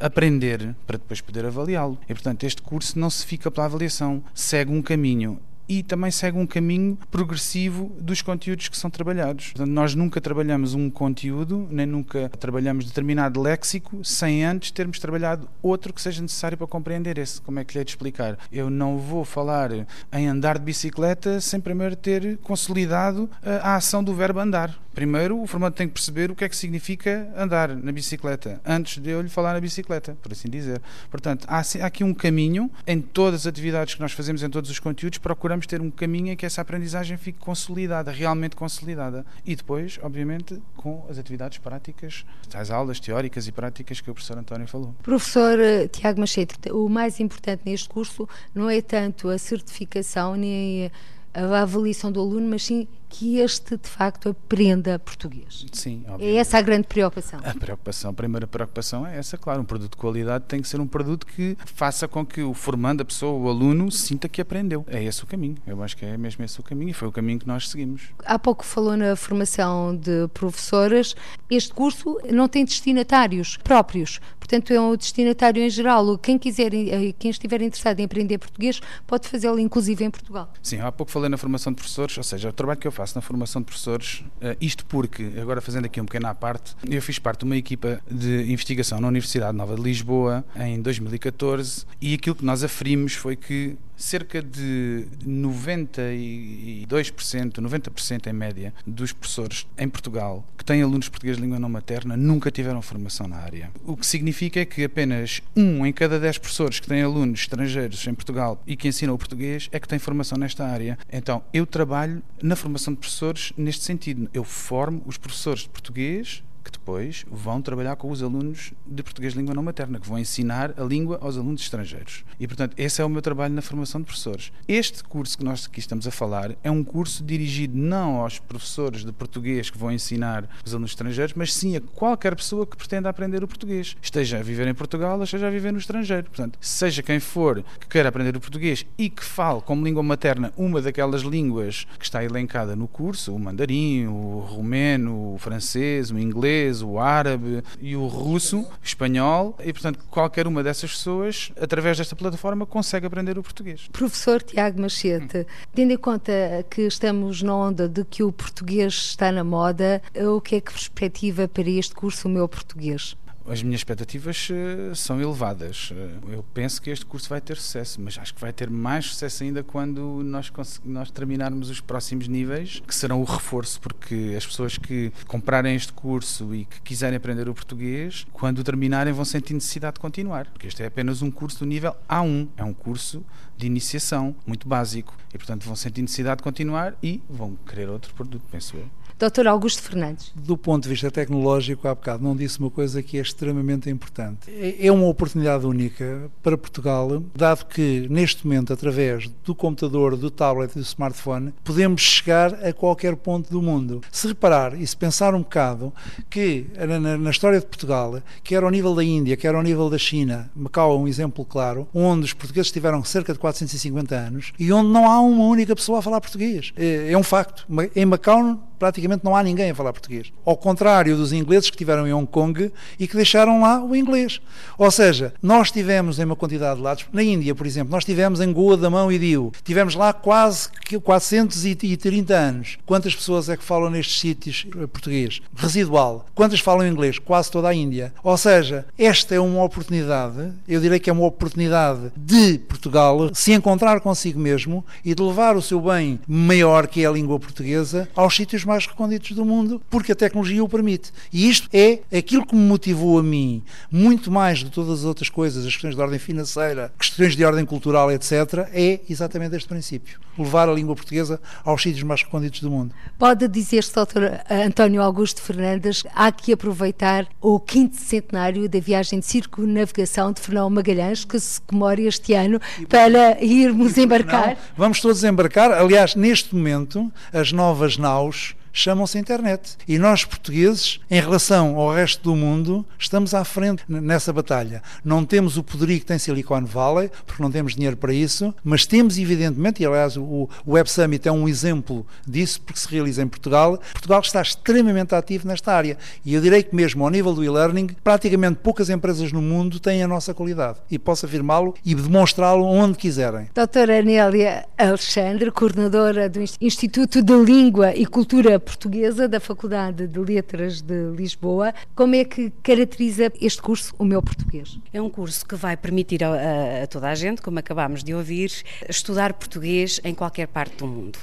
a aprender para depois poder avaliá-lo. E, portanto, este curso não se fica pela avaliação, segue um caminho e também segue um caminho progressivo dos conteúdos que são trabalhados. Portanto, nós nunca trabalhamos um conteúdo, nem nunca trabalhamos determinado léxico sem antes termos trabalhado outro que seja necessário para compreender esse. Como é que lhe hei de explicar? Eu não vou falar em andar de bicicleta sem primeiro ter consolidado a ação do verbo andar. Primeiro, o formando tem que perceber o que é que significa andar na bicicleta, antes de eu lhe falar na bicicleta, por assim dizer. Portanto, há aqui um caminho em todas as atividades que nós fazemos, em todos os conteúdos, procuramos ter um caminho em que essa aprendizagem fique consolidada, realmente consolidada. E depois, obviamente, com as atividades práticas, as aulas teóricas e práticas que o professor António falou. Professor eh, Tiago Machete, o mais importante neste curso não é tanto a certificação nem a avaliação do aluno, mas sim que este de facto aprenda português. Sim, obviamente. É essa a grande preocupação. A preocupação, a primeira preocupação é essa, claro, um produto de qualidade tem que ser um produto que faça com que o formando a pessoa, o aluno, sinta que aprendeu. É esse o caminho. Eu acho que é mesmo esse o caminho e foi o caminho que nós seguimos. Há pouco falou na formação de professoras. Este curso não tem destinatários próprios, portanto é um destinatário em geral. Quem quiser, eh, quem estiver interessado em aprender português, pode fazê-lo inclusive em Portugal. Sim, há pouco falei na formação de professores, ou seja, o trabalho que eu faço na formação de professores, uh, isto porque, agora fazendo aqui um pequeno à parte, eu fiz parte de uma equipa de investigação na Universidade Nova de Lisboa em 2014 e aquilo que nós aferimos foi que cerca de 92%, 90% em média dos professores em Portugal que têm alunos portugueses de língua não materna nunca tiveram formação na área. O que significa que apenas um em cada 10 professores que têm alunos estrangeiros em Portugal e que ensinam o português é que têm formação nesta área. Então, eu trabalho na formação de professores neste sentido. Eu formo os professores de português que depois vão trabalhar com os alunos de português de língua não materna, que vão ensinar a língua aos alunos estrangeiros. E, portanto, esse é o meu trabalho na formação de professores. Este curso que nós aqui estamos a falar é um curso dirigido não aos professores de português que vão ensinar os alunos estrangeiros, mas sim a qualquer pessoa que pretenda aprender o português, esteja a viver em Portugal ou esteja a viver no estrangeiro. Portanto, seja quem for que queira aprender o português e que fale como língua materna uma daquelas línguas que está elencada no curso, o mandarim, o romeno, o francês, o inglês, inglês, o árabe e o russo, espanhol, e portanto qualquer uma dessas pessoas, através desta plataforma, consegue aprender o português. Professor Tiago Machete, tendo em conta que estamos na onda de que o português está na moda, o que é que perspectiva para este curso, o meu português? As minhas expectativas uh, são elevadas. Uh, eu penso que este curso vai ter sucesso, mas acho que vai ter mais sucesso ainda quando nós, nós terminarmos os próximos níveis, que serão o reforço, porque as pessoas que comprarem este curso e que quiserem aprender o português, quando terminarem vão sentir necessidade de continuar, porque este é apenas um curso do nível A1, é um curso de iniciação muito básico e, portanto, vão sentir necessidade de continuar e vão querer outro produto, penso eu. Dr. Augusto Fernandes. Do ponto de vista tecnológico, há bocado não disse uma coisa que é extremamente importante. É, é uma oportunidade única para Portugal, dado que neste momento, através do computador, do tablet e do smartphone, podemos chegar a qualquer ponto do mundo. Se reparar e se pensar um bocado que na, na história de Portugal, quer ao nível da Índia, quer ao nível da China, Macau é um exemplo claro, onde os portugueses tiveram cerca de 450 anos e onde não há uma única pessoa a falar português. É, é um facto. Em Macau praticamente não há ninguém a falar português. Ao contrário dos ingleses que tiveram em Hong Kong e que deixaram lá o inglês. Ou seja, nós tivemos em uma quantidade de lados, na Índia, por exemplo, nós tivemos em Goa, Damão e Dio, tivemos lá quase 430 anos. Quantas pessoas é que falam nestes sítios eh, português? Residual. Quantas falam inglês? Quase toda a Índia. Ou seja, esta é uma oportunidade, eu direi que é uma oportunidade de Portugal se encontrar consigo mesmo e de levar o seu bem maior, que é a língua portuguesa, aos sítios mais recônditos do mundo, porque a tecnologia o permite. E isto é aquilo que me motivou a mim, muito mais de todas as outras coisas, as questões de ordem financeira, questões de ordem cultural, etc., é exatamente este princípio: levar a língua portuguesa aos sítios mais recônditos do mundo. Pode dizer-se, doutor António Augusto Fernandes, há que aproveitar o quinto centenário da viagem de circunnavegação de Fernão Magalhães, que se comemora este ano, para irmos embarcar. Não, vamos todos embarcar. Aliás, neste momento, as novas naus chamam-se internet. E nós, portugueses, em relação ao resto do mundo, estamos à frente nessa batalha. Não temos o poderio que tem Silicon Valley, porque não temos dinheiro para isso, mas temos, evidentemente, e aliás o Web Summit é um exemplo disso, porque se realiza em Portugal. Portugal está extremamente ativo nesta área. E eu direi que mesmo ao nível do e-learning, praticamente poucas empresas no mundo têm a nossa qualidade. E posso afirmá-lo e demonstrá-lo onde quiserem. Doutora Anélia Alexandre, coordenadora do Instituto de Língua e Cultura Portuguesa da Faculdade de Letras de Lisboa, como é que caracteriza este curso, o meu português? É um curso que vai permitir a, a toda a gente, como acabámos de ouvir, estudar português em qualquer parte do mundo.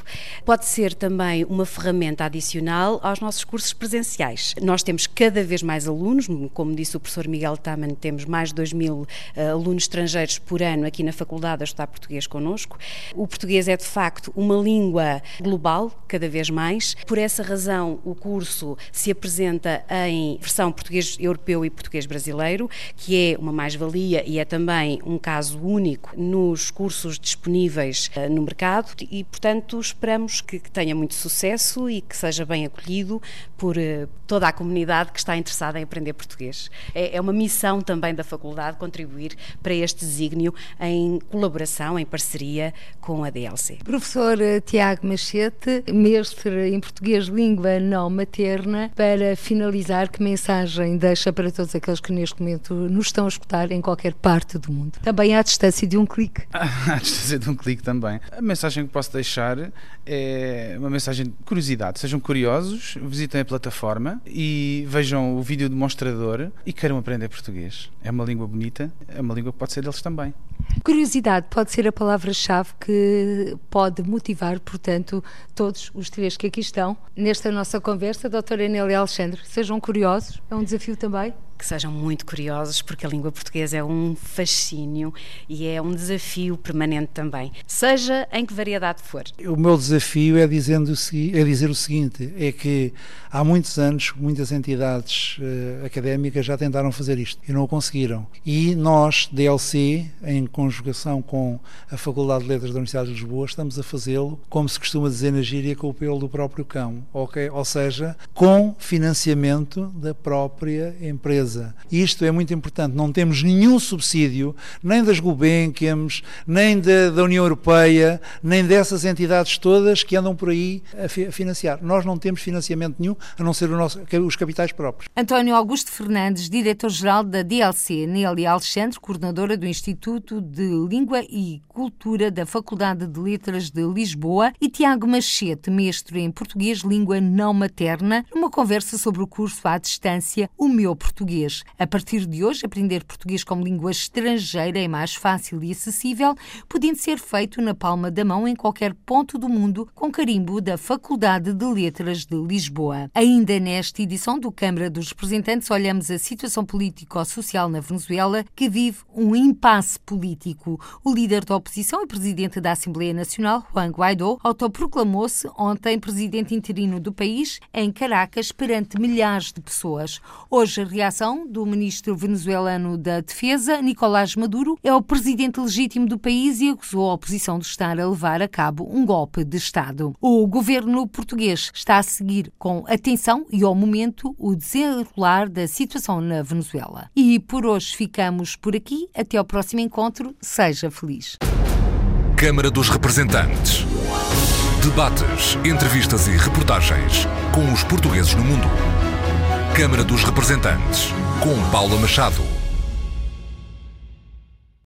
Pode ser também uma ferramenta adicional aos nossos cursos presenciais. Nós temos cada vez mais alunos, como disse o professor Miguel Taman, temos mais de 2 mil uh, alunos estrangeiros por ano aqui na faculdade a estudar português connosco. O português é de facto uma língua global, cada vez mais. Por essa razão, o curso se apresenta em versão português europeu e português brasileiro, que é uma mais-valia e é também um caso único nos cursos disponíveis uh, no mercado e, portanto, esperamos que, tenha muito sucesso e que seja bem acolhido por uh, toda a comunidade que está interessada em aprender português. É, é uma missão também da faculdade contribuir para este desígnio em colaboração, em parceria com a DLC. Professor eh, Tiago Machete, mestre em português língua não materna, para finalizar, que mensagem deixa para todos aqueles que neste momento nos estão a escutar em qualquer parte do mundo? Também à distância de um clique. à distância de um clique também. A mensagem que posso deixar é uma mensagem de curiosidade. Sejam curiosos, visitem a plataforma e vejam o vídeo demonstrador e queiram aprender português. É uma língua bonita, é uma língua que pode ser deles também. Curiosidade pode ser a palavra-chave que pode motivar, portanto, todos os três que aqui estão nesta nossa conversa. Doutora Enélia Alexandre, sejam curiosos, é um desafio também que sejam muito curiosos, porque a língua portuguesa é um fascínio e é um desafio permanente também, seja em que variedade for. O meu desafio é, dizendo, é dizer o seguinte: é que há muitos anos muitas entidades uh, académicas já tentaram fazer isto e não o conseguiram. E nós, DLC, em conjugação com a Faculdade de Letras da Universidade de Lisboa, estamos a fazê-lo, como se costuma dizer na gíria, com o pelo do próprio cão, okay? ou seja, com financiamento da própria empresa Isto é muito importante. Não temos nenhum subsídio, nem das Gulbenkians, nem da, da União Europeia, nem dessas entidades todas que andam por aí a, fi, a financiar. Nós não temos financiamento nenhum, a não ser nosso, os capitais próprios. António Augusto Fernandes, diretor-geral da DLC, Nélia Alexandre, coordenadora do Instituto de Língua e Cultura da Faculdade de Letras de Lisboa, e Tiago Machete, mestre em português língua não materna, numa conversa sobre o curso à distância O Meu Português português. A partir de hoje, aprender português como língua estrangeira é mais fácil e acessível, podendo ser feito na palma da mão em qualquer ponto do mundo, com carimbo da Faculdade de Letras de Lisboa. Ainda nesta edição do Câmara dos Representantes, olhamos a situação político-social na Venezuela, que vive um impasse político. O líder da oposição e presidente da Assembleia Nacional, Juan Guaidó, autoproclamou-se ontem presidente interino do país, em Caracas, perante milhares de pessoas. Hoje, a reação do ministro venezuelano da Defesa, Nicolás Maduro, é o presidente legítimo do país e acusou a oposição de estar a levar a cabo um golpe de Estado. O governo português está a seguir com atenção e, ao momento, o desenrolar da situação na Venezuela. E por hoje ficamos por aqui. Até ao próximo encontro. Seja feliz. Câmara dos Representantes. Debates, entrevistas e reportagens com os portugueses no mundo. Câmara dos Representantes, com Paula Machado.